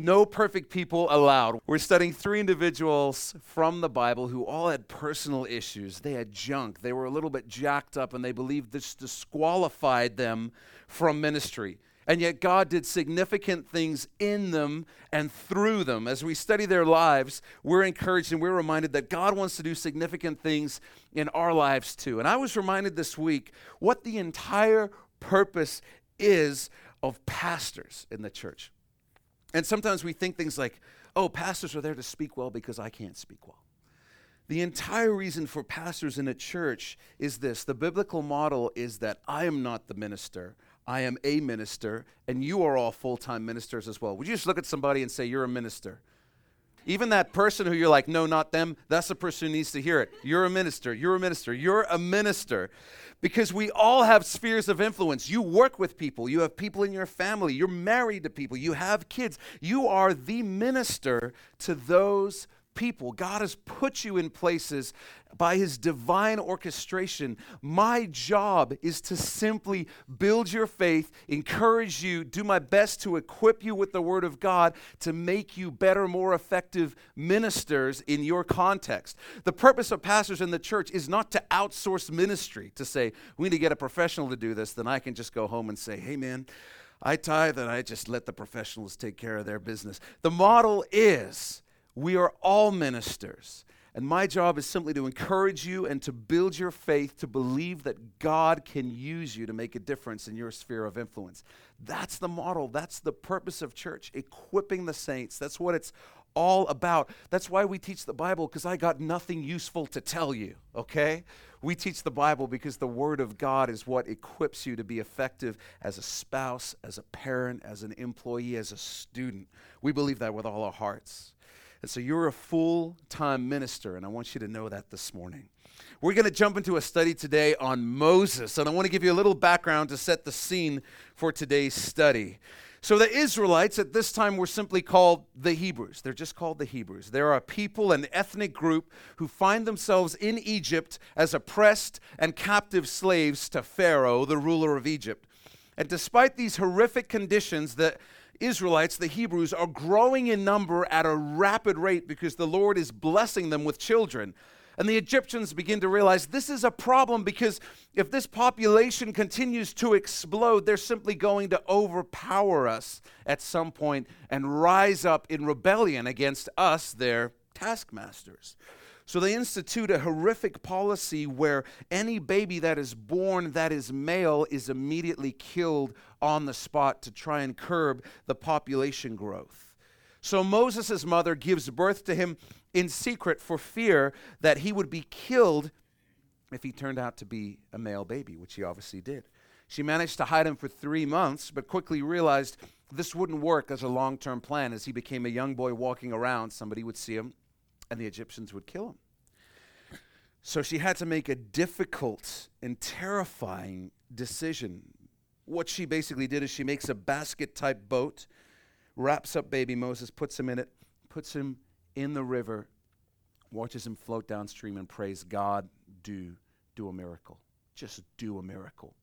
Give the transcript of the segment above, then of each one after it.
No perfect people allowed. We're studying three individuals from the Bible who all had personal issues. They had junk. They were a little bit jacked up, and they believed this disqualified them from ministry. And yet, God did significant things in them and through them. As we study their lives, we're encouraged and we're reminded that God wants to do significant things in our lives too. And I was reminded this week what the entire purpose is of pastors in the church. And sometimes we think things like, oh, pastors are there to speak well because I can't speak well. The entire reason for pastors in a church is this the biblical model is that I am not the minister, I am a minister, and you are all full time ministers as well. Would you just look at somebody and say, You're a minister? Even that person who you're like, no, not them, that's the person who needs to hear it. You're a minister. You're a minister. You're a minister. Because we all have spheres of influence. You work with people. You have people in your family. You're married to people. You have kids. You are the minister to those people. God has put you in places by His divine orchestration. My job is to simply build your faith, encourage you, do my best to equip you with the Word of God to make you better, more effective ministers in your context. The purpose of pastors in the church is not to outsource ministry, to say, we need to get a professional to do this, then I can just go home and say, hey, man, I tithe and I just let the professionals take care of their business. The model is we are all ministers. And my job is simply to encourage you and to build your faith to believe that God can use you to make a difference in your sphere of influence. That's the model. That's the purpose of church, equipping the saints. That's what it's all about. That's why we teach the Bible, because I got nothing useful to tell you, okay? We teach the Bible because the Word of God is what equips you to be effective as a spouse, as a parent, as an employee, as a student. We believe that with all our hearts. And so you're a full time minister, and I want you to know that this morning. We're going to jump into a study today on Moses, and I want to give you a little background to set the scene for today's study. So, the Israelites at this time were simply called the Hebrews. They're just called the Hebrews. They're a people, an ethnic group who find themselves in Egypt as oppressed and captive slaves to Pharaoh, the ruler of Egypt. And despite these horrific conditions, that Israelites, the Hebrews, are growing in number at a rapid rate because the Lord is blessing them with children. And the Egyptians begin to realize this is a problem because if this population continues to explode, they're simply going to overpower us at some point and rise up in rebellion against us, their taskmasters. So they institute a horrific policy where any baby that is born that is male is immediately killed on the spot to try and curb the population growth. So Moses' mother gives birth to him in secret for fear that he would be killed if he turned out to be a male baby, which he obviously did. She managed to hide him for three months, but quickly realized this wouldn't work as a long term plan. As he became a young boy walking around, somebody would see him and the Egyptians would kill him. So she had to make a difficult and terrifying decision. What she basically did is she makes a basket type boat, wraps up baby Moses, puts him in it, puts him in the river, watches him float downstream, and prays, God, do, do a miracle. Just do a miracle.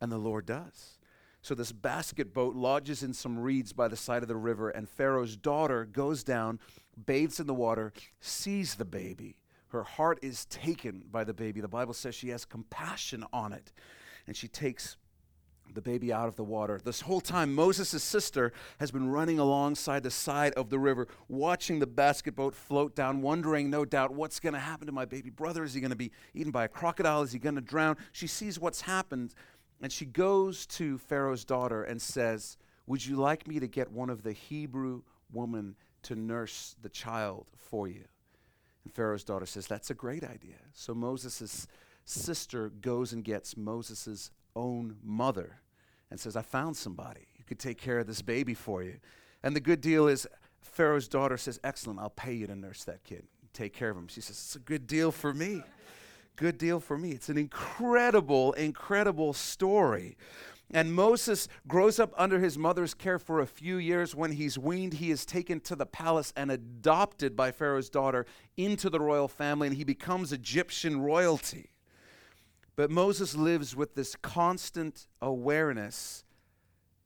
And the Lord does. So this basket boat lodges in some reeds by the side of the river, and Pharaoh's daughter goes down, bathes in the water, sees the baby. Her heart is taken by the baby. The Bible says she has compassion on it, and she takes the baby out of the water. This whole time, Moses' sister has been running alongside the side of the river, watching the basket boat float down, wondering, no doubt, what's going to happen to my baby brother? Is he going to be eaten by a crocodile? Is he going to drown? She sees what's happened, and she goes to Pharaoh's daughter and says, Would you like me to get one of the Hebrew women to nurse the child for you? And Pharaoh's daughter says, That's a great idea. So Moses' sister goes and gets Moses' own mother and says, I found somebody who could take care of this baby for you. And the good deal is, Pharaoh's daughter says, Excellent, I'll pay you to nurse that kid. Take care of him. She says, It's a good deal for me. Good deal for me. It's an incredible, incredible story. And Moses grows up under his mother's care for a few years. When he's weaned, he is taken to the palace and adopted by Pharaoh's daughter into the royal family, and he becomes Egyptian royalty. But Moses lives with this constant awareness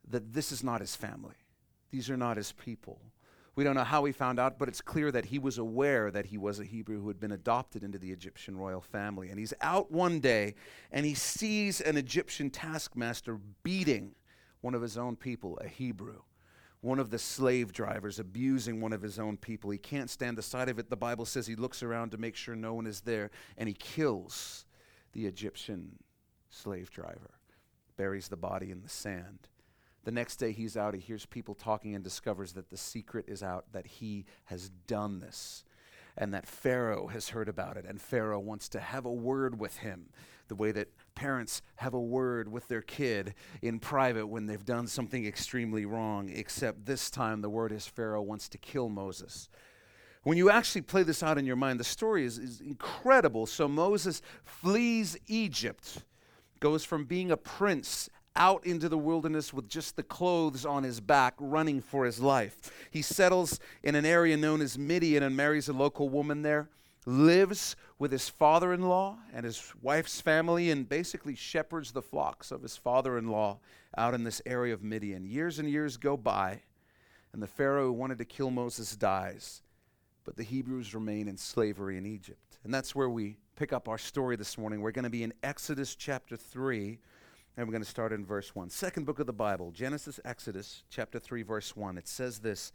that this is not his family. These are not his people. We don't know how he found out, but it's clear that he was aware that he was a Hebrew who had been adopted into the Egyptian royal family. And he's out one day and he sees an Egyptian taskmaster beating one of his own people, a Hebrew. One of the slave drivers abusing one of his own people. He can't stand the sight of it. The Bible says he looks around to make sure no one is there and he kills the Egyptian slave driver, buries the body in the sand. The next day he's out, he hears people talking and discovers that the secret is out that he has done this and that Pharaoh has heard about it and Pharaoh wants to have a word with him. The way that parents have a word with their kid in private when they've done something extremely wrong, except this time the word is Pharaoh wants to kill Moses. When you actually play this out in your mind, the story is, is incredible. So Moses flees Egypt, goes from being a prince out into the wilderness with just the clothes on his back, running for his life. He settles in an area known as Midian and marries a local woman there, lives with his father in law and his wife's family, and basically shepherds the flocks of his father in law out in this area of Midian. Years and years go by, and the Pharaoh who wanted to kill Moses dies, but the Hebrews remain in slavery in Egypt. And that's where we pick up our story this morning. We're going to be in Exodus chapter 3 and we're going to start in verse 1. Second book of the Bible, Genesis, Exodus, chapter 3, verse 1. It says this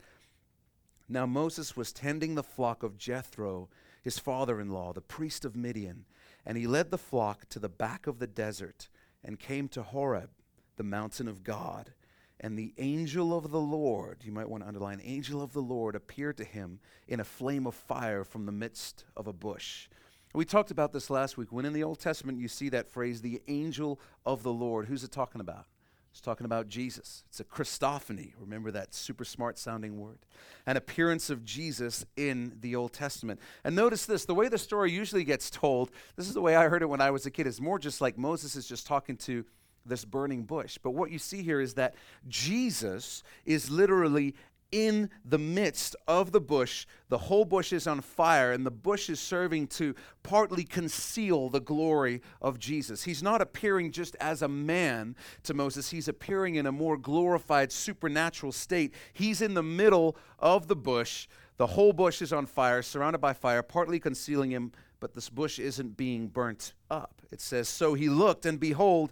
Now Moses was tending the flock of Jethro, his father in law, the priest of Midian, and he led the flock to the back of the desert and came to Horeb, the mountain of God. And the angel of the Lord, you might want to underline, angel of the Lord appeared to him in a flame of fire from the midst of a bush. We talked about this last week. When in the Old Testament you see that phrase, the angel of the Lord, who's it talking about? It's talking about Jesus. It's a Christophany. Remember that super smart sounding word? An appearance of Jesus in the Old Testament. And notice this the way the story usually gets told, this is the way I heard it when I was a kid, is more just like Moses is just talking to this burning bush. But what you see here is that Jesus is literally in the midst of the bush. The whole bush is on fire, and the bush is serving to partly conceal the glory of Jesus. He's not appearing just as a man to Moses, he's appearing in a more glorified supernatural state. He's in the middle of the bush. The whole bush is on fire, surrounded by fire, partly concealing him, but this bush isn't being burnt up. It says, So he looked, and behold,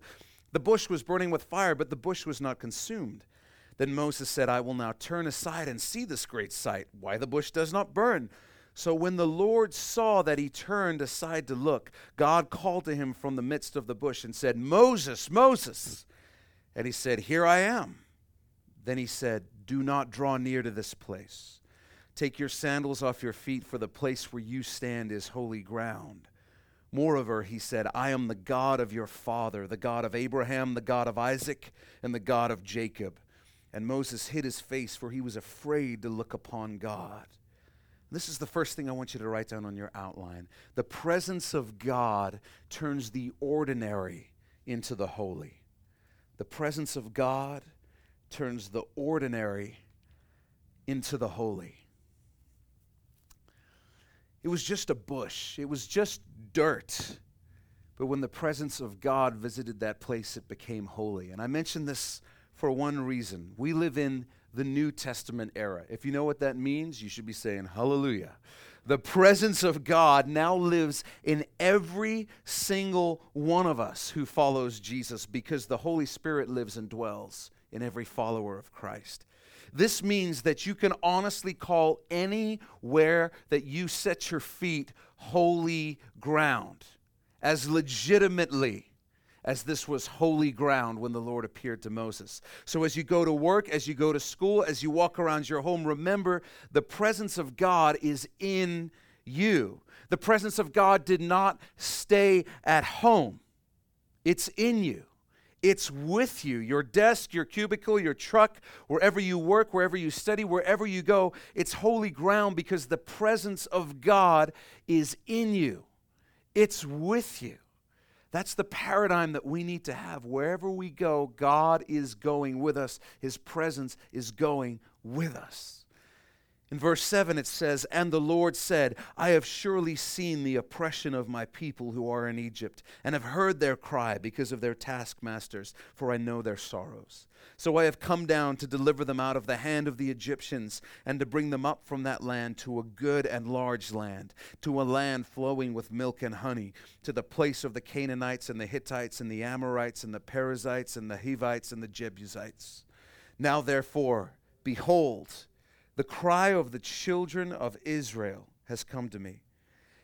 the bush was burning with fire, but the bush was not consumed. Then Moses said, I will now turn aside and see this great sight, why the bush does not burn. So when the Lord saw that he turned aside to look, God called to him from the midst of the bush and said, Moses, Moses. And he said, Here I am. Then he said, Do not draw near to this place. Take your sandals off your feet, for the place where you stand is holy ground. Moreover, he said, I am the God of your father, the God of Abraham, the God of Isaac, and the God of Jacob. And Moses hid his face, for he was afraid to look upon God. This is the first thing I want you to write down on your outline. The presence of God turns the ordinary into the holy. The presence of God turns the ordinary into the holy. It was just a bush, it was just dirt. But when the presence of God visited that place, it became holy. And I mentioned this for one reason. We live in the New Testament era. If you know what that means, you should be saying hallelujah. The presence of God now lives in every single one of us who follows Jesus because the Holy Spirit lives and dwells in every follower of Christ. This means that you can honestly call anywhere that you set your feet holy ground as legitimately as this was holy ground when the Lord appeared to Moses. So, as you go to work, as you go to school, as you walk around your home, remember the presence of God is in you. The presence of God did not stay at home, it's in you. It's with you. Your desk, your cubicle, your truck, wherever you work, wherever you study, wherever you go, it's holy ground because the presence of God is in you. It's with you. That's the paradigm that we need to have. Wherever we go, God is going with us, His presence is going with us. In verse 7, it says, And the Lord said, I have surely seen the oppression of my people who are in Egypt, and have heard their cry because of their taskmasters, for I know their sorrows. So I have come down to deliver them out of the hand of the Egyptians, and to bring them up from that land to a good and large land, to a land flowing with milk and honey, to the place of the Canaanites and the Hittites and the Amorites and the Perizzites and the Hivites and the Jebusites. Now therefore, behold, the cry of the children of Israel has come to me,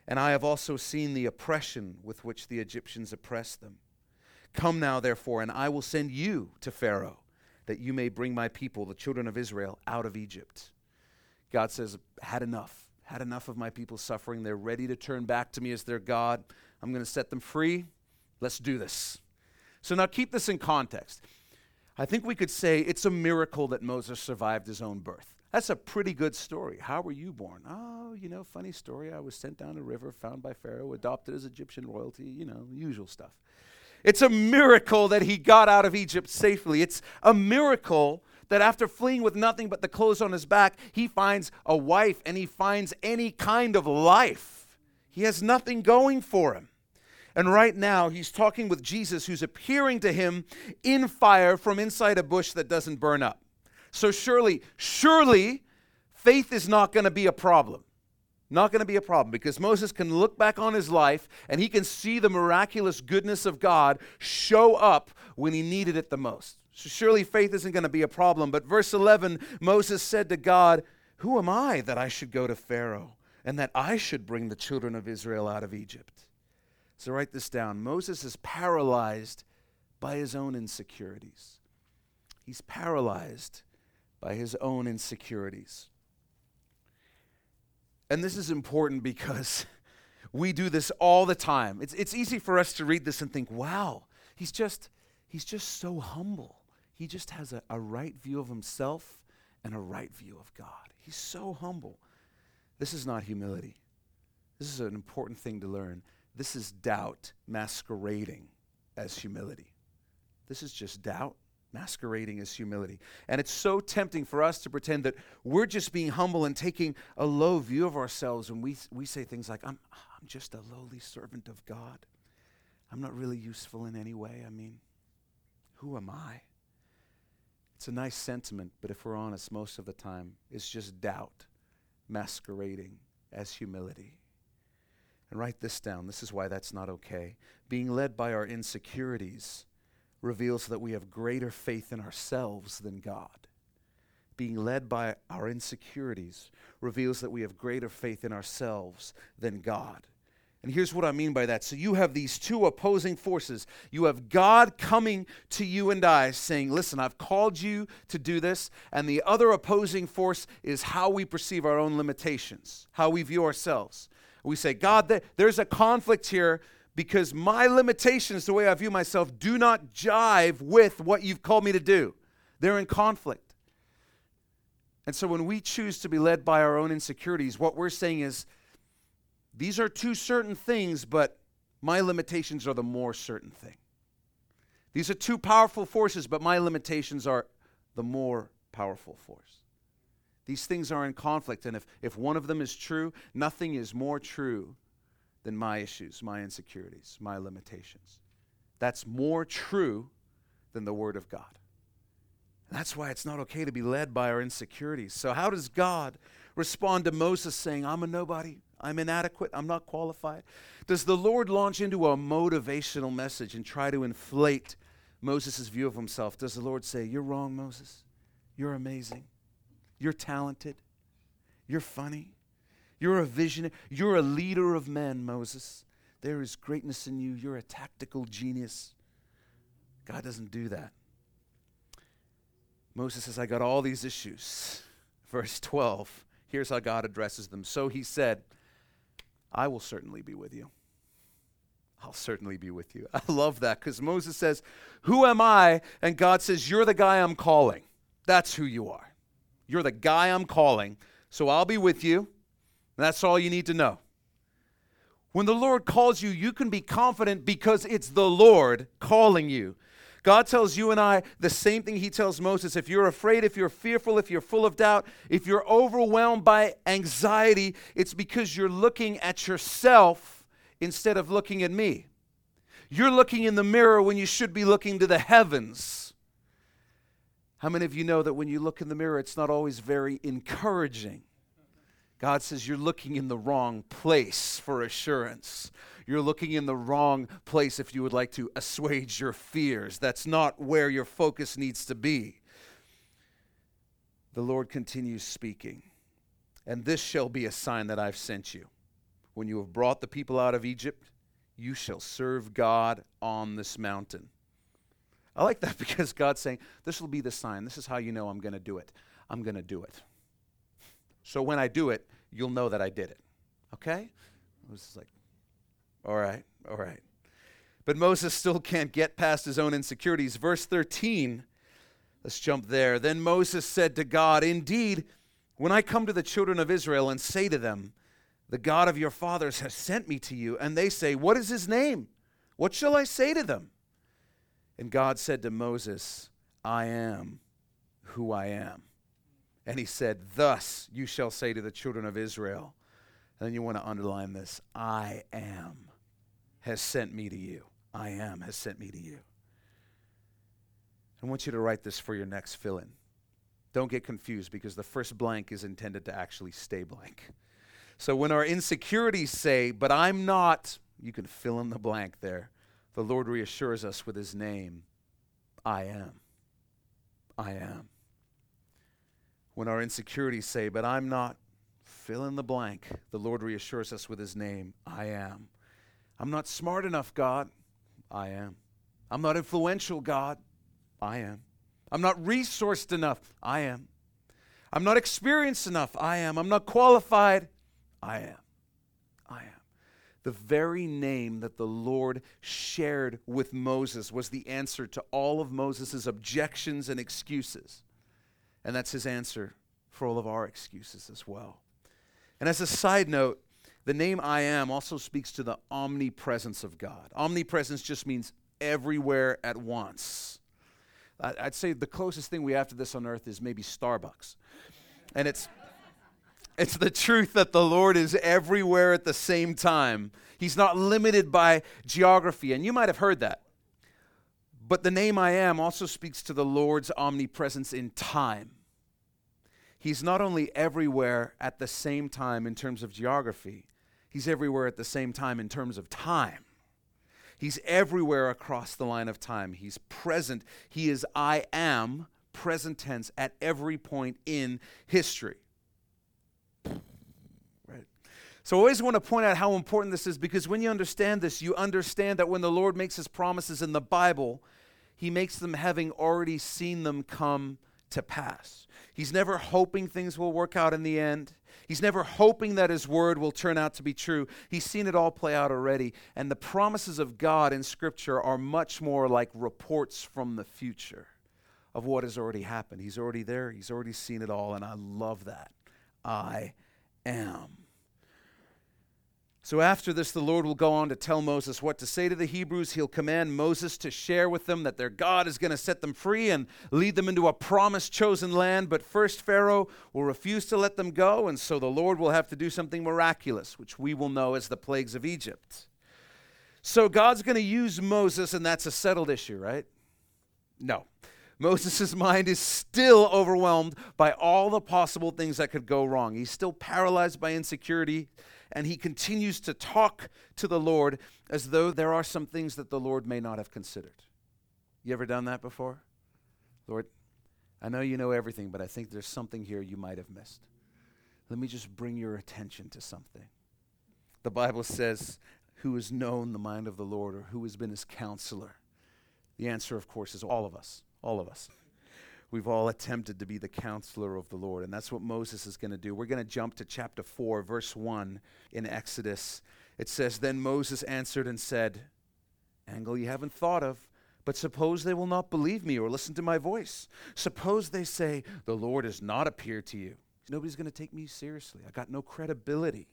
and I have also seen the oppression with which the Egyptians oppress them. Come now, therefore, and I will send you to Pharaoh, that you may bring my people, the children of Israel, out of Egypt. God says, Had enough. Had enough of my people suffering. They're ready to turn back to me as their God. I'm going to set them free. Let's do this. So now keep this in context. I think we could say it's a miracle that Moses survived his own birth. That's a pretty good story. How were you born? Oh, you know, funny story. I was sent down a river, found by Pharaoh, adopted as Egyptian royalty, you know, usual stuff. It's a miracle that he got out of Egypt safely. It's a miracle that after fleeing with nothing but the clothes on his back, he finds a wife and he finds any kind of life. He has nothing going for him. And right now, he's talking with Jesus, who's appearing to him in fire from inside a bush that doesn't burn up. So surely, surely, faith is not going to be a problem. Not going to be a problem because Moses can look back on his life and he can see the miraculous goodness of God show up when he needed it the most. So surely faith isn't going to be a problem. But verse 11, Moses said to God, Who am I that I should go to Pharaoh and that I should bring the children of Israel out of Egypt? So write this down. Moses is paralyzed by his own insecurities. He's paralyzed by his own insecurities. And this is important because we do this all the time. It's, it's easy for us to read this and think, wow, he's just, he's just so humble. He just has a, a right view of himself and a right view of God. He's so humble. This is not humility. This is an important thing to learn. This is doubt masquerading as humility. This is just doubt masquerading as humility. And it's so tempting for us to pretend that we're just being humble and taking a low view of ourselves when we, we say things like, I'm, I'm just a lowly servant of God. I'm not really useful in any way. I mean, who am I? It's a nice sentiment, but if we're honest, most of the time, it's just doubt masquerading as humility. And write this down. This is why that's not okay. Being led by our insecurities reveals that we have greater faith in ourselves than God. Being led by our insecurities reveals that we have greater faith in ourselves than God. And here's what I mean by that. So you have these two opposing forces. You have God coming to you and I saying, Listen, I've called you to do this. And the other opposing force is how we perceive our own limitations, how we view ourselves. We say, God, there's a conflict here because my limitations, the way I view myself, do not jive with what you've called me to do. They're in conflict. And so when we choose to be led by our own insecurities, what we're saying is these are two certain things, but my limitations are the more certain thing. These are two powerful forces, but my limitations are the more powerful force. These things are in conflict, and if, if one of them is true, nothing is more true than my issues, my insecurities, my limitations. That's more true than the Word of God. And that's why it's not okay to be led by our insecurities. So, how does God respond to Moses saying, I'm a nobody, I'm inadequate, I'm not qualified? Does the Lord launch into a motivational message and try to inflate Moses' view of himself? Does the Lord say, You're wrong, Moses? You're amazing. You're talented. You're funny. You're a visionary. You're a leader of men, Moses. There is greatness in you. You're a tactical genius. God doesn't do that. Moses says, I got all these issues. Verse 12, here's how God addresses them. So he said, I will certainly be with you. I'll certainly be with you. I love that because Moses says, Who am I? And God says, You're the guy I'm calling. That's who you are. You're the guy I'm calling. So I'll be with you. That's all you need to know. When the Lord calls you, you can be confident because it's the Lord calling you. God tells you and I the same thing He tells Moses. If you're afraid, if you're fearful, if you're full of doubt, if you're overwhelmed by anxiety, it's because you're looking at yourself instead of looking at me. You're looking in the mirror when you should be looking to the heavens. How many of you know that when you look in the mirror, it's not always very encouraging? God says you're looking in the wrong place for assurance. You're looking in the wrong place if you would like to assuage your fears. That's not where your focus needs to be. The Lord continues speaking. And this shall be a sign that I've sent you. When you have brought the people out of Egypt, you shall serve God on this mountain. I like that because God's saying, This will be the sign. This is how you know I'm going to do it. I'm going to do it. So when I do it, you'll know that I did it. Okay? Was like, all right, all right. But Moses still can't get past his own insecurities. Verse 13, let's jump there. Then Moses said to God, Indeed, when I come to the children of Israel and say to them, The God of your fathers has sent me to you, and they say, What is his name? What shall I say to them? And God said to Moses, I am who I am. And he said, Thus you shall say to the children of Israel. And then you want to underline this I am has sent me to you. I am has sent me to you. I want you to write this for your next fill in. Don't get confused because the first blank is intended to actually stay blank. So when our insecurities say, But I'm not, you can fill in the blank there. The Lord reassures us with his name I am. I am when our insecurities say, But I'm not, fill in the blank, the Lord reassures us with his name I am. I'm not smart enough, God. I am. I'm not influential, God. I am. I'm not resourced enough. I am. I'm not experienced enough. I am. I'm not qualified. I am. I am. The very name that the Lord shared with Moses was the answer to all of Moses' objections and excuses. And that's his answer for all of our excuses as well. And as a side note, the name I am also speaks to the omnipresence of God. Omnipresence just means everywhere at once. I'd say the closest thing we have to this on earth is maybe Starbucks. And it's it's the truth that the Lord is everywhere at the same time. He's not limited by geography. And you might have heard that. But the name I am also speaks to the Lord's omnipresence in time. He's not only everywhere at the same time in terms of geography, he's everywhere at the same time in terms of time. He's everywhere across the line of time. He's present. He is I am, present tense, at every point in history. So I always want to point out how important this is because when you understand this, you understand that when the Lord makes his promises in the Bible, he makes them having already seen them come to pass. He's never hoping things will work out in the end. He's never hoping that his word will turn out to be true. He's seen it all play out already. And the promises of God in Scripture are much more like reports from the future of what has already happened. He's already there, he's already seen it all, and I love that. I am. So after this, the Lord will go on to tell Moses what to say to the Hebrews. He'll command Moses to share with them that their God is going to set them free and lead them into a promised chosen land. But first, Pharaoh will refuse to let them go, and so the Lord will have to do something miraculous, which we will know as the plagues of Egypt. So God's going to use Moses, and that's a settled issue, right? No. Moses' mind is still overwhelmed by all the possible things that could go wrong. He's still paralyzed by insecurity and he continues to talk to the Lord as though there are some things that the Lord may not have considered. You ever done that before? Lord, I know you know everything, but I think there's something here you might have missed. Let me just bring your attention to something. The Bible says, Who has known the mind of the Lord or who has been his counselor? The answer, of course, is all of us. All of us. We've all attempted to be the counselor of the Lord, and that's what Moses is going to do. We're going to jump to chapter 4, verse 1 in Exodus. It says, Then Moses answered and said, Angle you haven't thought of, but suppose they will not believe me or listen to my voice. Suppose they say, The Lord has not appeared to you. Nobody's going to take me seriously. I got no credibility.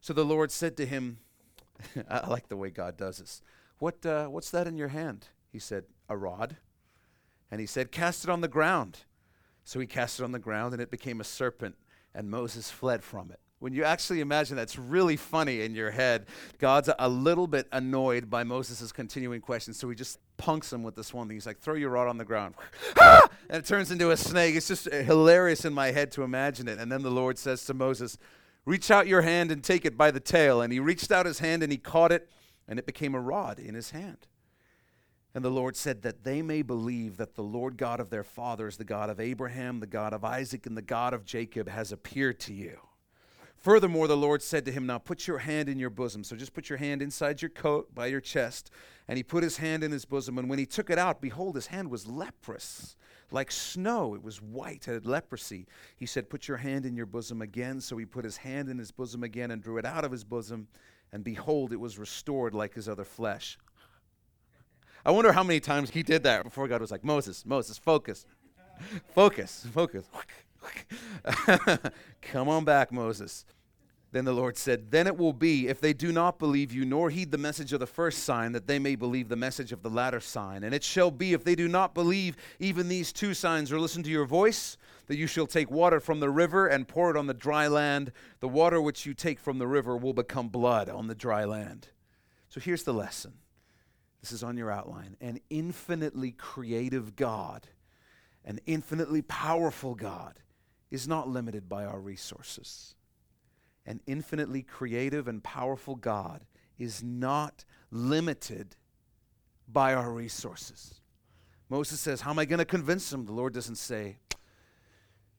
So the Lord said to him, I like the way God does this. What, uh, what's that in your hand? He said, A rod. And he said, Cast it on the ground. So he cast it on the ground, and it became a serpent, and Moses fled from it. When you actually imagine that's really funny in your head, God's a little bit annoyed by Moses' continuing questions, so he just punks him with this one thing. He's like, throw your rod on the ground. ah! And it turns into a snake. It's just hilarious in my head to imagine it. And then the Lord says to Moses, Reach out your hand and take it by the tail. And he reached out his hand and he caught it, and it became a rod in his hand. And the Lord said that they may believe that the Lord God of their fathers, the God of Abraham, the God of Isaac, and the God of Jacob, has appeared to you. Furthermore, the Lord said to him, Now put your hand in your bosom. So just put your hand inside your coat by your chest. And he put his hand in his bosom. And when he took it out, behold, his hand was leprous, like snow. It was white, it had leprosy. He said, Put your hand in your bosom again. So he put his hand in his bosom again and drew it out of his bosom. And behold, it was restored like his other flesh. I wonder how many times he did that before God was like, Moses, Moses, focus, focus, focus. Come on back, Moses. Then the Lord said, Then it will be, if they do not believe you, nor heed the message of the first sign, that they may believe the message of the latter sign. And it shall be, if they do not believe even these two signs, or listen to your voice, that you shall take water from the river and pour it on the dry land. The water which you take from the river will become blood on the dry land. So here's the lesson. This is on your outline. An infinitely creative God, an infinitely powerful God is not limited by our resources. An infinitely creative and powerful God is not limited by our resources. Moses says, How am I going to convince them? The Lord doesn't say,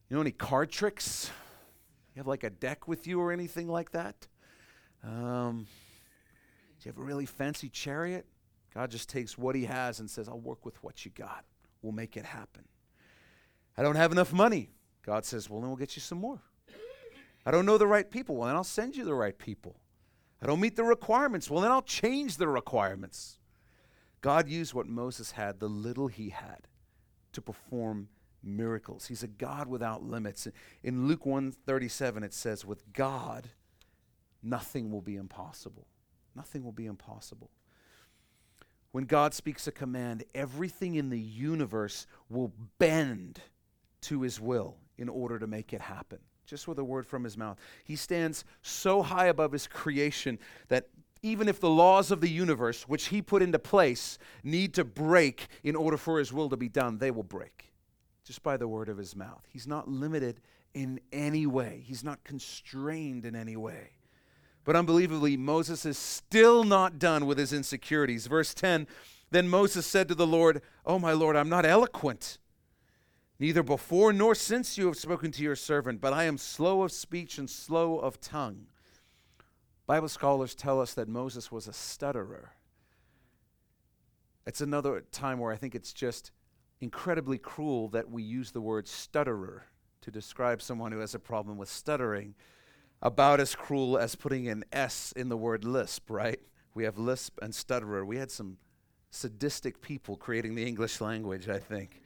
You know any card tricks? You have like a deck with you or anything like that? Um, do you have a really fancy chariot? God just takes what he has and says, I'll work with what you got. We'll make it happen. I don't have enough money. God says, Well, then we'll get you some more. I don't know the right people. Well, then I'll send you the right people. I don't meet the requirements. Well, then I'll change the requirements. God used what Moses had, the little he had, to perform miracles. He's a God without limits. In Luke 137 it says with God nothing will be impossible. Nothing will be impossible. When God speaks a command, everything in the universe will bend to his will in order to make it happen. Just with a word from his mouth. He stands so high above his creation that even if the laws of the universe, which he put into place, need to break in order for his will to be done, they will break just by the word of his mouth. He's not limited in any way, he's not constrained in any way. But unbelievably, Moses is still not done with his insecurities. Verse 10 Then Moses said to the Lord, Oh, my Lord, I'm not eloquent Neither before nor since you have spoken to your servant, but I am slow of speech and slow of tongue. Bible scholars tell us that Moses was a stutterer. It's another time where I think it's just incredibly cruel that we use the word stutterer to describe someone who has a problem with stuttering. About as cruel as putting an S in the word lisp, right? We have lisp and stutterer. We had some sadistic people creating the English language, I think.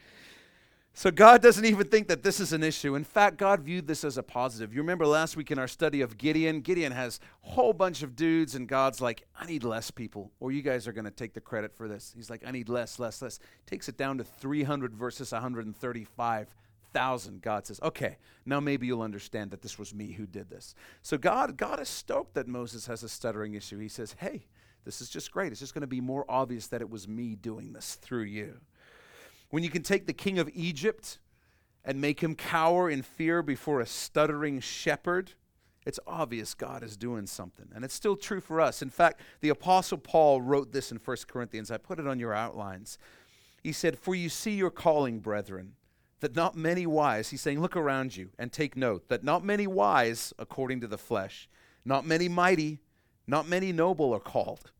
So God doesn't even think that this is an issue. In fact, God viewed this as a positive. You remember last week in our study of Gideon, Gideon has a whole bunch of dudes, and God's like, I need less people, or you guys are going to take the credit for this. He's like, I need less, less, less. Takes it down to 300 versus 135,000. God says, okay, now maybe you'll understand that this was me who did this. So God, God is stoked that Moses has a stuttering issue. He says, hey, this is just great. It's just going to be more obvious that it was me doing this through you. When you can take the king of Egypt and make him cower in fear before a stuttering shepherd, it's obvious God is doing something. And it's still true for us. In fact, the Apostle Paul wrote this in 1 Corinthians. I put it on your outlines. He said, For you see your calling, brethren, that not many wise, he's saying, look around you and take note, that not many wise according to the flesh, not many mighty, not many noble are called.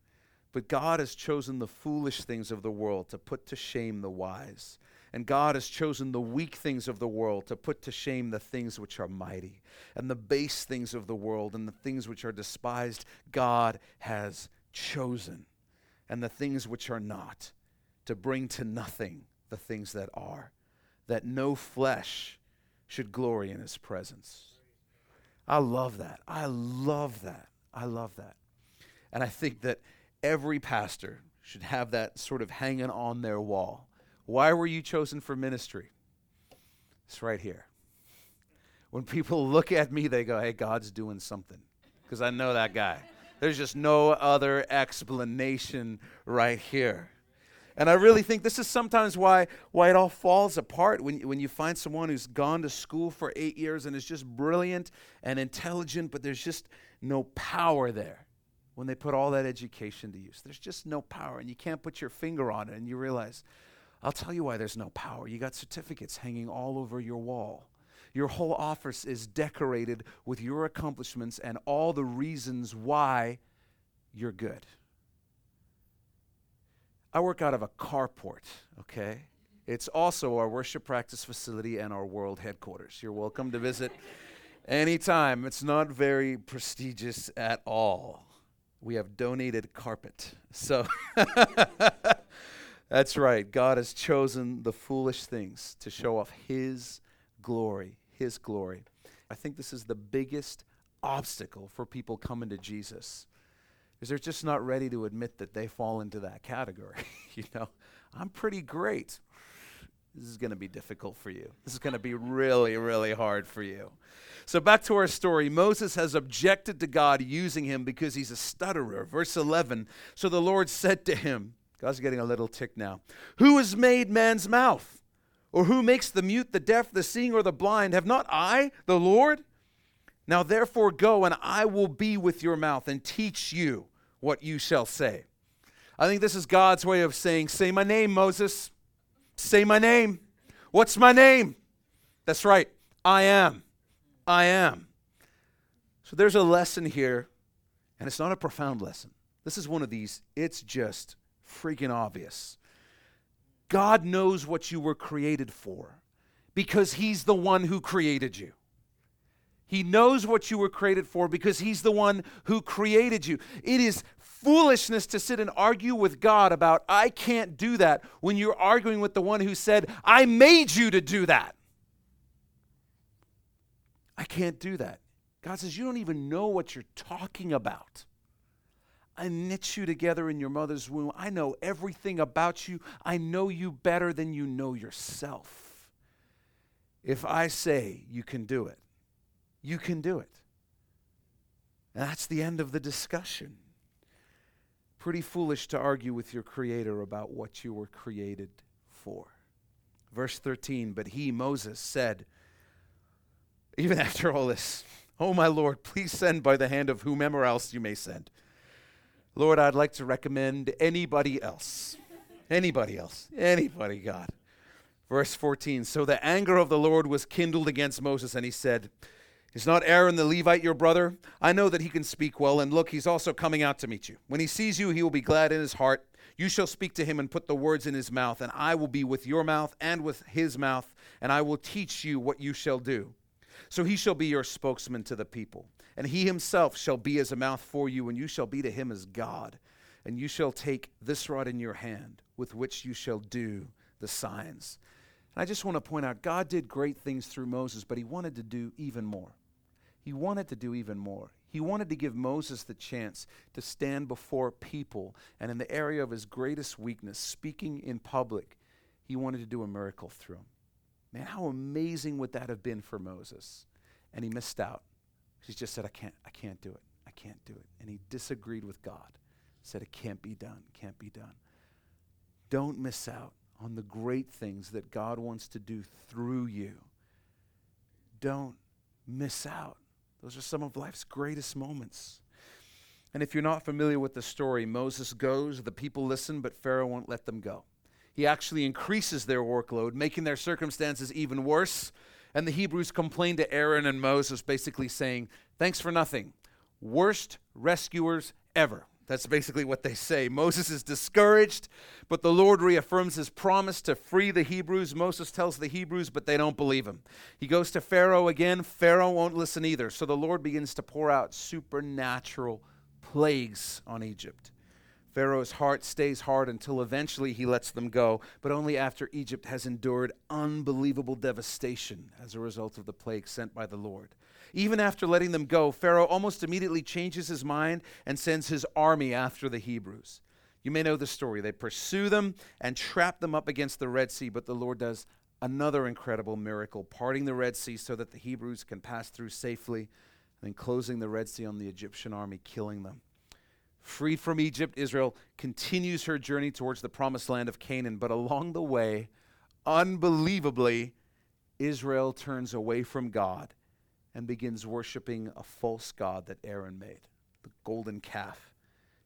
But God has chosen the foolish things of the world to put to shame the wise. And God has chosen the weak things of the world to put to shame the things which are mighty. And the base things of the world and the things which are despised, God has chosen. And the things which are not, to bring to nothing the things that are, that no flesh should glory in his presence. I love that. I love that. I love that. And I think that every pastor should have that sort of hanging on their wall. Why were you chosen for ministry? It's right here. When people look at me, they go, hey, God's doing something. Because I know that guy. There's just no other explanation right here. And I really think this is sometimes why, why it all falls apart when, when you find someone who's gone to school for eight years and is just brilliant and intelligent, but there's just no power there when they put all that education to use. There's just no power, and you can't put your finger on it, and you realize, I'll tell you why there's no power. You got certificates hanging all over your wall. Your whole office is decorated with your accomplishments and all the reasons why you're good. I work out of a carport, okay? It's also our worship practice facility and our world headquarters. You're welcome to visit anytime. It's not very prestigious at all. We have donated carpet. So that's right. God has chosen the foolish things to show off His glory. His glory. I think this is the biggest obstacle for people coming to Jesus is they're just not ready to admit that they fall into that category. you know, I'm pretty great. This is going to be difficult for you. This is going to be really, really hard for you. So, back to our story. Moses has objected to God using him because he's a stutterer. Verse 11 So the Lord said to him, God's getting a little tick now, Who has made man's mouth? Or who makes the mute, the deaf, the seeing, or the blind? Have not I, the Lord? Now therefore go, and I will be with your mouth and teach you what you shall say. I think this is God's way of saying, Say my name, Moses. Say my name. What's my name? That's right. I am. I am. So there's a lesson here, and it's not a profound lesson. This is one of these, it's just freaking obvious. God knows what you were created for because He's the one who created you. He knows what you were created for because He's the one who created you. It is foolishness to sit and argue with God about, I can't do that, when you're arguing with the one who said, I made you to do that. I can't do that. God says, You don't even know what you're talking about. I knit you together in your mother's womb. I know everything about you. I know you better than you know yourself. If I say you can do it, you can do it. And that's the end of the discussion. Pretty foolish to argue with your Creator about what you were created for. Verse 13 But he, Moses, said, even after all this, Oh, my Lord, please send by the hand of whomever else you may send. Lord, I'd like to recommend anybody else. Anybody else. Anybody, God. Verse 14 So the anger of the Lord was kindled against Moses, and he said, Is not Aaron the Levite your brother? I know that he can speak well, and look, he's also coming out to meet you. When he sees you, he will be glad in his heart. You shall speak to him and put the words in his mouth, and I will be with your mouth and with his mouth, and I will teach you what you shall do. So he shall be your spokesman to the people. And he himself shall be as a mouth for you, and you shall be to him as God. And you shall take this rod in your hand, with which you shall do the signs. And I just want to point out God did great things through Moses, but he wanted to do even more. He wanted to do even more. He wanted to give Moses the chance to stand before people, and in the area of his greatest weakness, speaking in public, he wanted to do a miracle through him. Man, how amazing would that have been for Moses? And he missed out. He just said, I can't, I can't do it. I can't do it. And he disagreed with God. Said it can't be done, can't be done. Don't miss out on the great things that God wants to do through you. Don't miss out. Those are some of life's greatest moments. And if you're not familiar with the story, Moses goes, the people listen, but Pharaoh won't let them go. He actually increases their workload, making their circumstances even worse and the Hebrews complain to Aaron and Moses, basically saying, Thanks for nothing. Worst rescuers ever. That's basically what they say. Moses is discouraged, but the Lord reaffirms his promise to free the Hebrews. Moses tells the Hebrews, but they don't believe him. He goes to Pharaoh again. Pharaoh won't listen either. So the Lord begins to pour out supernatural plagues on Egypt. Pharaoh's heart stays hard until eventually he lets them go, but only after Egypt has endured unbelievable devastation as a result of the plague sent by the Lord. Even after letting them go, Pharaoh almost immediately changes his mind and sends his army after the Hebrews. You may know the story. They pursue them and trap them up against the Red Sea, but the Lord does another incredible miracle, parting the Red Sea so that the Hebrews can pass through safely, and then closing the Red Sea on the Egyptian army, killing them. Freed from Egypt, Israel continues her journey towards the promised land of Canaan, but along the way, unbelievably, Israel turns away from God and begins worshiping a false god that Aaron made, the golden calf.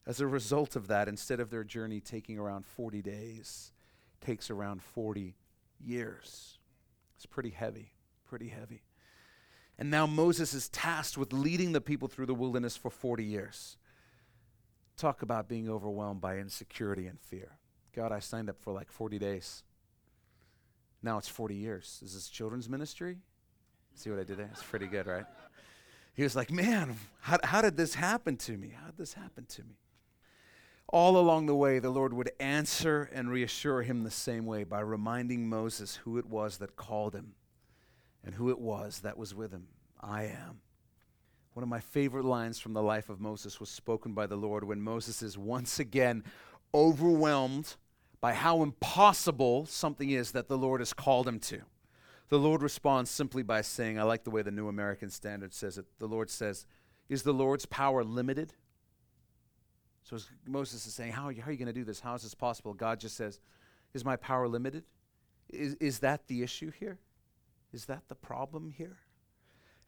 As a result of that, instead of their journey taking around 40 days, takes around 40 years. It's pretty heavy, pretty heavy. And now Moses is tasked with leading the people through the wilderness for 40 years. Talk about being overwhelmed by insecurity and fear. God, I signed up for like 40 days. Now it's 40 years. Is this children's ministry? See what I did there? It's pretty good, right? He was like, Man, how, how did this happen to me? How did this happen to me? All along the way, the Lord would answer and reassure him the same way by reminding Moses who it was that called him and who it was that was with him. I am. One of my favorite lines from the life of Moses was spoken by the Lord when Moses is once again overwhelmed by how impossible something is that the Lord has called him to. The Lord responds simply by saying, I like the way the New American Standard says it. The Lord says, Is the Lord's power limited? So Moses is saying, How are you, you going to do this? How is this possible? God just says, Is my power limited? Is, is that the issue here? Is that the problem here?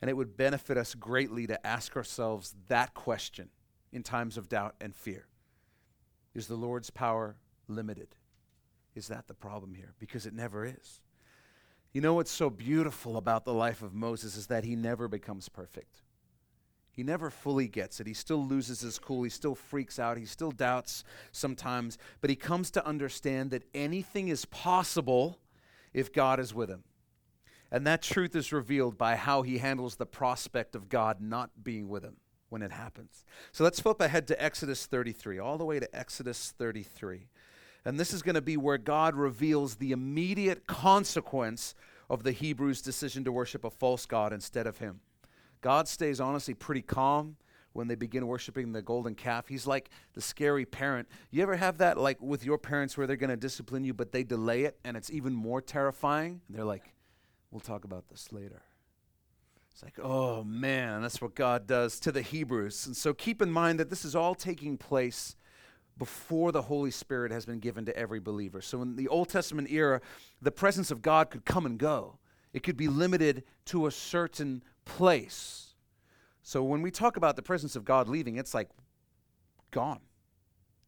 And it would benefit us greatly to ask ourselves that question in times of doubt and fear. Is the Lord's power limited? Is that the problem here? Because it never is. You know what's so beautiful about the life of Moses is that he never becomes perfect. He never fully gets it. He still loses his cool. He still freaks out. He still doubts sometimes. But he comes to understand that anything is possible if God is with him. And that truth is revealed by how he handles the prospect of God not being with him when it happens. So let's flip ahead to Exodus 33, all the way to Exodus 33. And this is going to be where God reveals the immediate consequence of the Hebrews' decision to worship a false God instead of Him. God stays honestly pretty calm when they begin worshiping the golden calf. He's like the scary parent. You ever have that, like with your parents, where they're going to discipline you, but they delay it and it's even more terrifying? And they're like, we'll talk about this later. It's like, oh man, that's what God does to the Hebrews. And so keep in mind that this is all taking place before the Holy Spirit has been given to every believer. So in the Old Testament era, the presence of God could come and go, it could be limited to a certain place. So when we talk about the presence of God leaving, it's like gone.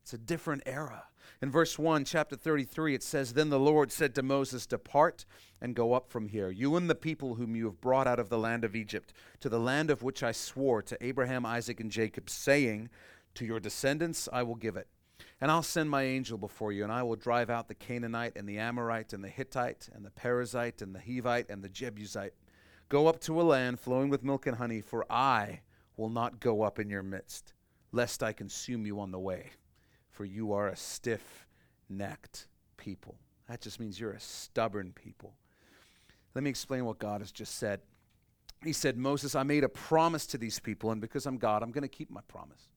It's a different era. In verse 1, chapter 33, it says, Then the Lord said to Moses, Depart and go up from here, you and the people whom you have brought out of the land of Egypt, to the land of which I swore to Abraham, Isaac, and Jacob, saying, To your descendants I will give it. And I'll send my angel before you, and I will drive out the Canaanite and the Amorite and the Hittite and the Perizzite and the Hivite and the Jebusite. Go up to a land flowing with milk and honey, for I will not go up in your midst, lest I consume you on the way, for you are a stiff necked people. That just means you're a stubborn people. Let me explain what God has just said. He said, Moses, I made a promise to these people, and because I'm God, I'm going to keep my promise.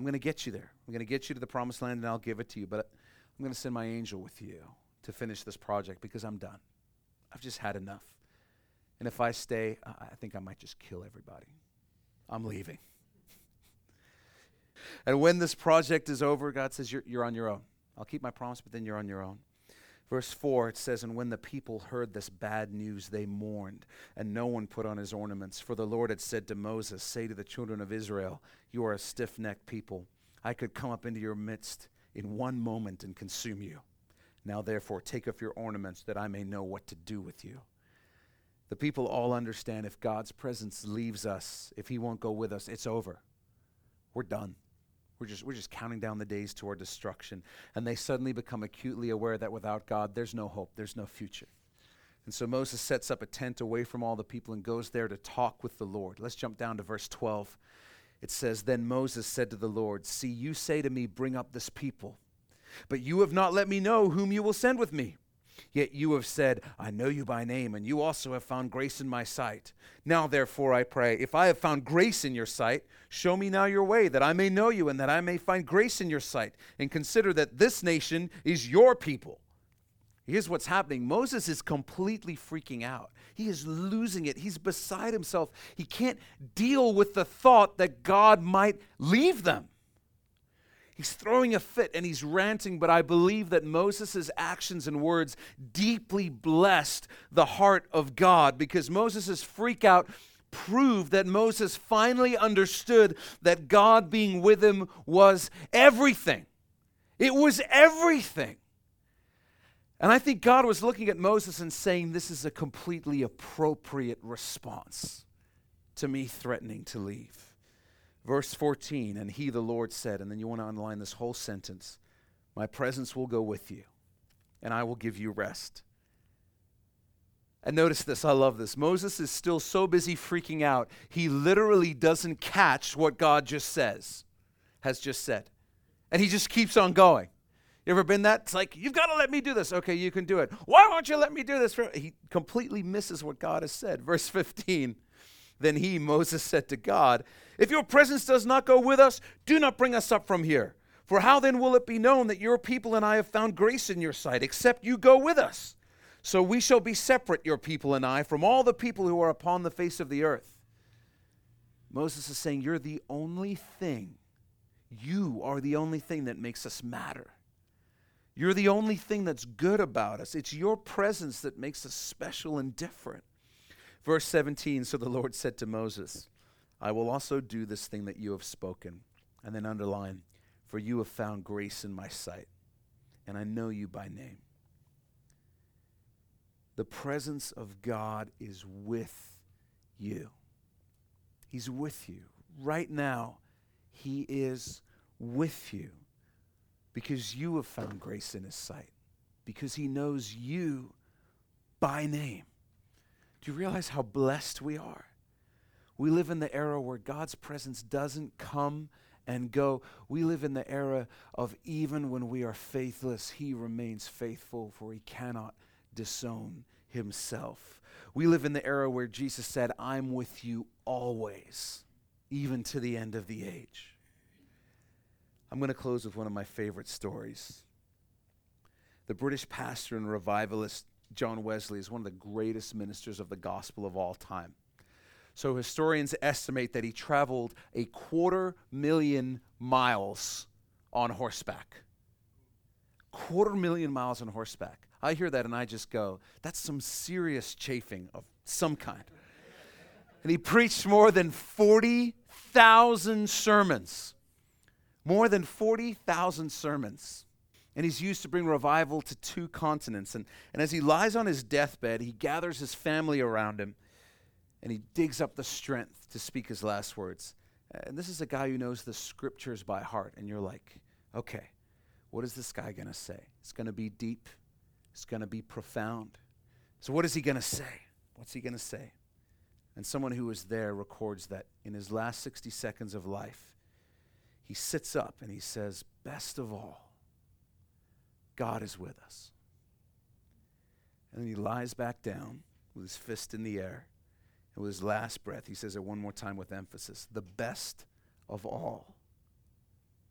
I'm going to get you there. I'm going to get you to the promised land and I'll give it to you. But I'm going to send my angel with you to finish this project because I'm done. I've just had enough. And if I stay, I think I might just kill everybody. I'm leaving. and when this project is over, God says, you're, you're on your own. I'll keep my promise, but then you're on your own. Verse 4, it says, And when the people heard this bad news, they mourned, and no one put on his ornaments. For the Lord had said to Moses, Say to the children of Israel, You are a stiff necked people. I could come up into your midst in one moment and consume you. Now, therefore, take off your ornaments, that I may know what to do with you. The people all understand if God's presence leaves us, if He won't go with us, it's over. We're done. We're just, we're just counting down the days to our destruction. And they suddenly become acutely aware that without God, there's no hope, there's no future. And so Moses sets up a tent away from all the people and goes there to talk with the Lord. Let's jump down to verse 12. It says, Then Moses said to the Lord, See, you say to me, Bring up this people, but you have not let me know whom you will send with me. Yet you have said, I know you by name, and you also have found grace in my sight. Now, therefore, I pray, if I have found grace in your sight, show me now your way, that I may know you, and that I may find grace in your sight. And consider that this nation is your people. Here's what's happening Moses is completely freaking out. He is losing it. He's beside himself. He can't deal with the thought that God might leave them. He's throwing a fit and he's ranting, but I believe that Moses' actions and words deeply blessed the heart of God because Moses' freak out proved that Moses finally understood that God being with him was everything. It was everything. And I think God was looking at Moses and saying, This is a completely appropriate response to me threatening to leave. Verse 14, and he, the Lord, said, and then you want to underline this whole sentence My presence will go with you, and I will give you rest. And notice this, I love this. Moses is still so busy freaking out, he literally doesn't catch what God just says, has just said. And he just keeps on going. You ever been that? It's like, you've got to let me do this. Okay, you can do it. Why won't you let me do this? He completely misses what God has said. Verse 15. Then he, Moses, said to God, If your presence does not go with us, do not bring us up from here. For how then will it be known that your people and I have found grace in your sight, except you go with us? So we shall be separate, your people and I, from all the people who are upon the face of the earth. Moses is saying, You're the only thing, you are the only thing that makes us matter. You're the only thing that's good about us. It's your presence that makes us special and different. Verse 17 So the Lord said to Moses, I will also do this thing that you have spoken. And then underline, for you have found grace in my sight, and I know you by name. The presence of God is with you. He's with you. Right now, He is with you because you have found grace in His sight, because He knows you by name. Do you realize how blessed we are? We live in the era where God's presence doesn't come and go. We live in the era of even when we are faithless, He remains faithful, for He cannot disown Himself. We live in the era where Jesus said, I'm with you always, even to the end of the age. I'm going to close with one of my favorite stories. The British pastor and revivalist John Wesley is one of the greatest ministers of the gospel of all time. So historians estimate that he traveled a quarter million miles on horseback. Quarter million miles on horseback. I hear that and I just go, that's some serious chafing of some kind. And he preached more than 40,000 sermons. More than 40,000 sermons and he's used to bring revival to two continents. And, and as he lies on his deathbed, he gathers his family around him and he digs up the strength to speak his last words. And this is a guy who knows the scriptures by heart. And you're like, okay, what is this guy going to say? It's going to be deep, it's going to be profound. So, what is he going to say? What's he going to say? And someone who was there records that in his last 60 seconds of life, he sits up and he says, Best of all, God is with us. And then he lies back down with his fist in the air. And with his last breath, he says it one more time with emphasis the best of all,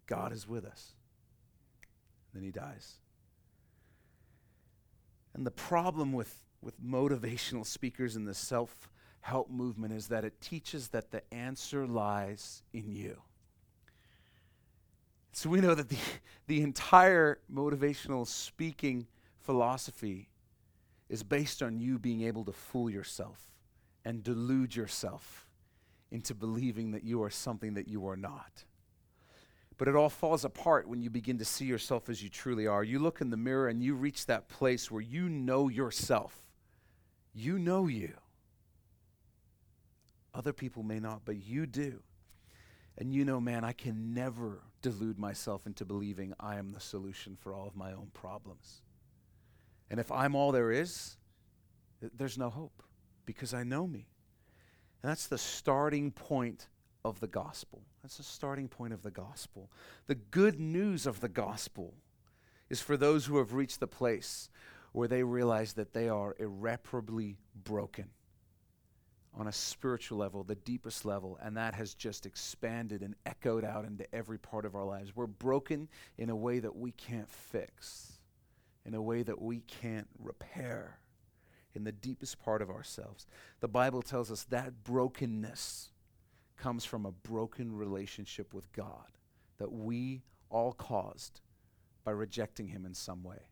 God is with us. Then he dies. And the problem with, with motivational speakers in the self help movement is that it teaches that the answer lies in you. So we know that the, the entire motivational speaking philosophy is based on you being able to fool yourself and delude yourself into believing that you are something that you are not. But it all falls apart when you begin to see yourself as you truly are. You look in the mirror and you reach that place where you know yourself. You know you. Other people may not, but you do. And you know, man, I can never delude myself into believing I am the solution for all of my own problems. And if I'm all there is, th- there's no hope because I know me. And that's the starting point of the gospel. That's the starting point of the gospel. The good news of the gospel is for those who have reached the place where they realize that they are irreparably broken on a spiritual level, the deepest level, and that has just expanded and echoed out into every part of our lives. We're broken in a way that we can't fix, in a way that we can't repair, in the deepest part of ourselves. The Bible tells us that brokenness comes from a broken relationship with God that we all caused by rejecting Him in some way.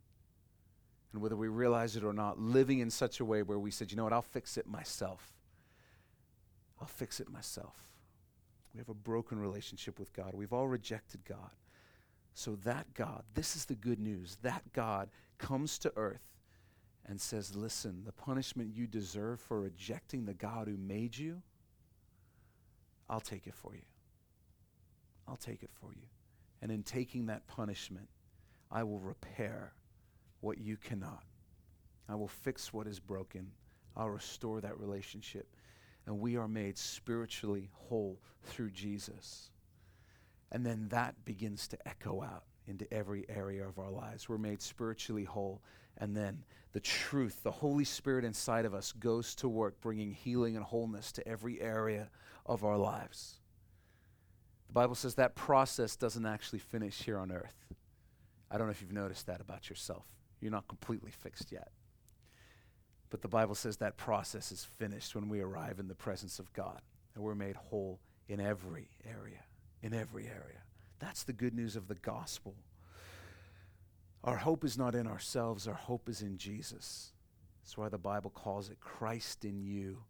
And whether we realize it or not, living in such a way where we said, you know what, I'll fix it myself. I'll fix it myself. We have a broken relationship with God. We've all rejected God. So that God, this is the good news, that God comes to earth and says, Listen, the punishment you deserve for rejecting the God who made you, I'll take it for you. I'll take it for you. And in taking that punishment, I will repair what you cannot. I will fix what is broken. I'll restore that relationship. And we are made spiritually whole through Jesus. And then that begins to echo out into every area of our lives. We're made spiritually whole. And then the truth, the Holy Spirit inside of us, goes to work bringing healing and wholeness to every area of our lives. The Bible says that process doesn't actually finish here on earth. I don't know if you've noticed that about yourself. You're not completely fixed yet. But the Bible says that process is finished when we arrive in the presence of God and we're made whole in every area. In every area. That's the good news of the gospel. Our hope is not in ourselves, our hope is in Jesus. That's why the Bible calls it Christ in you,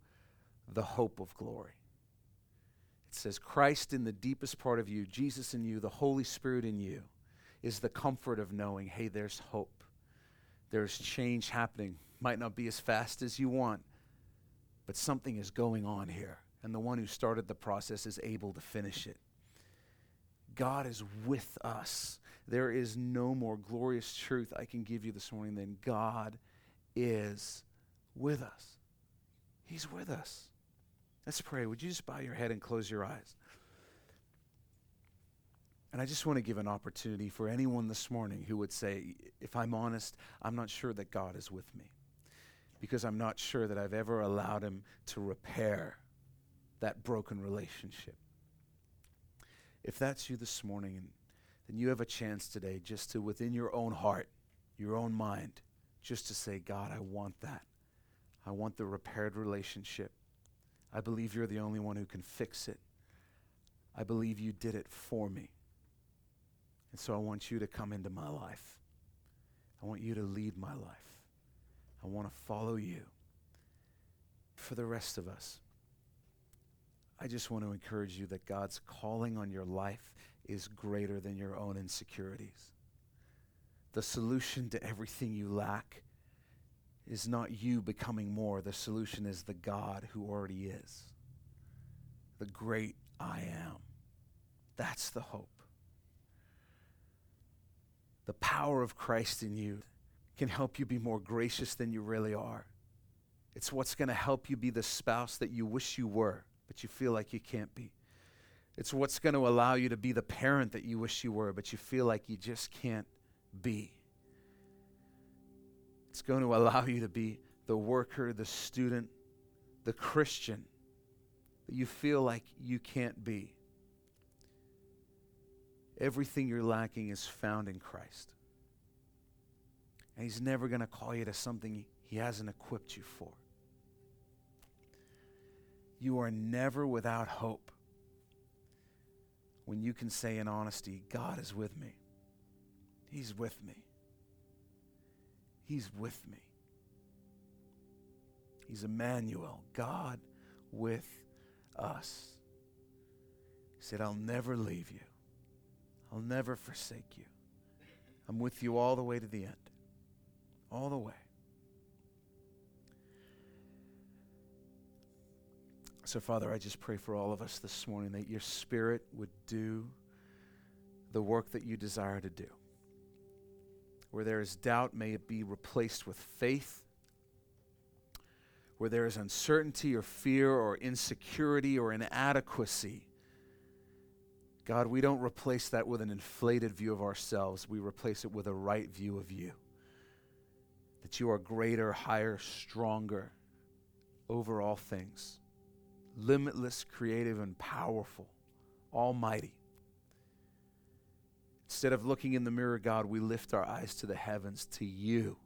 the hope of glory. It says, Christ in the deepest part of you, Jesus in you, the Holy Spirit in you, is the comfort of knowing, hey, there's hope. There's change happening. Might not be as fast as you want, but something is going on here. And the one who started the process is able to finish it. God is with us. There is no more glorious truth I can give you this morning than God is with us. He's with us. Let's pray. Would you just bow your head and close your eyes? And I just want to give an opportunity for anyone this morning who would say, if I'm honest, I'm not sure that God is with me because I'm not sure that I've ever allowed Him to repair that broken relationship. If that's you this morning, then you have a chance today just to, within your own heart, your own mind, just to say, God, I want that. I want the repaired relationship. I believe you're the only one who can fix it. I believe you did it for me. And so I want you to come into my life. I want you to lead my life. I want to follow you. For the rest of us, I just want to encourage you that God's calling on your life is greater than your own insecurities. The solution to everything you lack is not you becoming more. The solution is the God who already is. The great I am. That's the hope. The power of Christ in you can help you be more gracious than you really are. It's what's going to help you be the spouse that you wish you were, but you feel like you can't be. It's what's going to allow you to be the parent that you wish you were, but you feel like you just can't be. It's going to allow you to be the worker, the student, the Christian that you feel like you can't be. Everything you're lacking is found in Christ. And He's never going to call you to something He hasn't equipped you for. You are never without hope when you can say in honesty, God is with me. He's with me. He's with me. He's Emmanuel, God with us. He said, I'll never leave you. I'll never forsake you. I'm with you all the way to the end. All the way. So, Father, I just pray for all of us this morning that your Spirit would do the work that you desire to do. Where there is doubt, may it be replaced with faith. Where there is uncertainty or fear or insecurity or inadequacy, God, we don't replace that with an inflated view of ourselves. We replace it with a right view of you. that you are greater, higher, stronger over all things, limitless, creative, and powerful, almighty. Instead of looking in the mirror, God, we lift our eyes to the heavens, to you.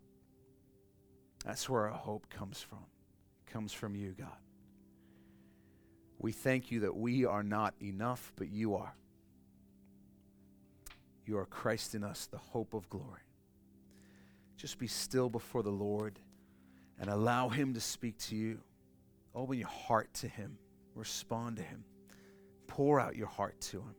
That's where our hope comes from. It comes from you, God. We thank you that we are not enough, but you are. You are Christ in us, the hope of glory. Just be still before the Lord and allow Him to speak to you. Open your heart to Him, respond to Him, pour out your heart to Him.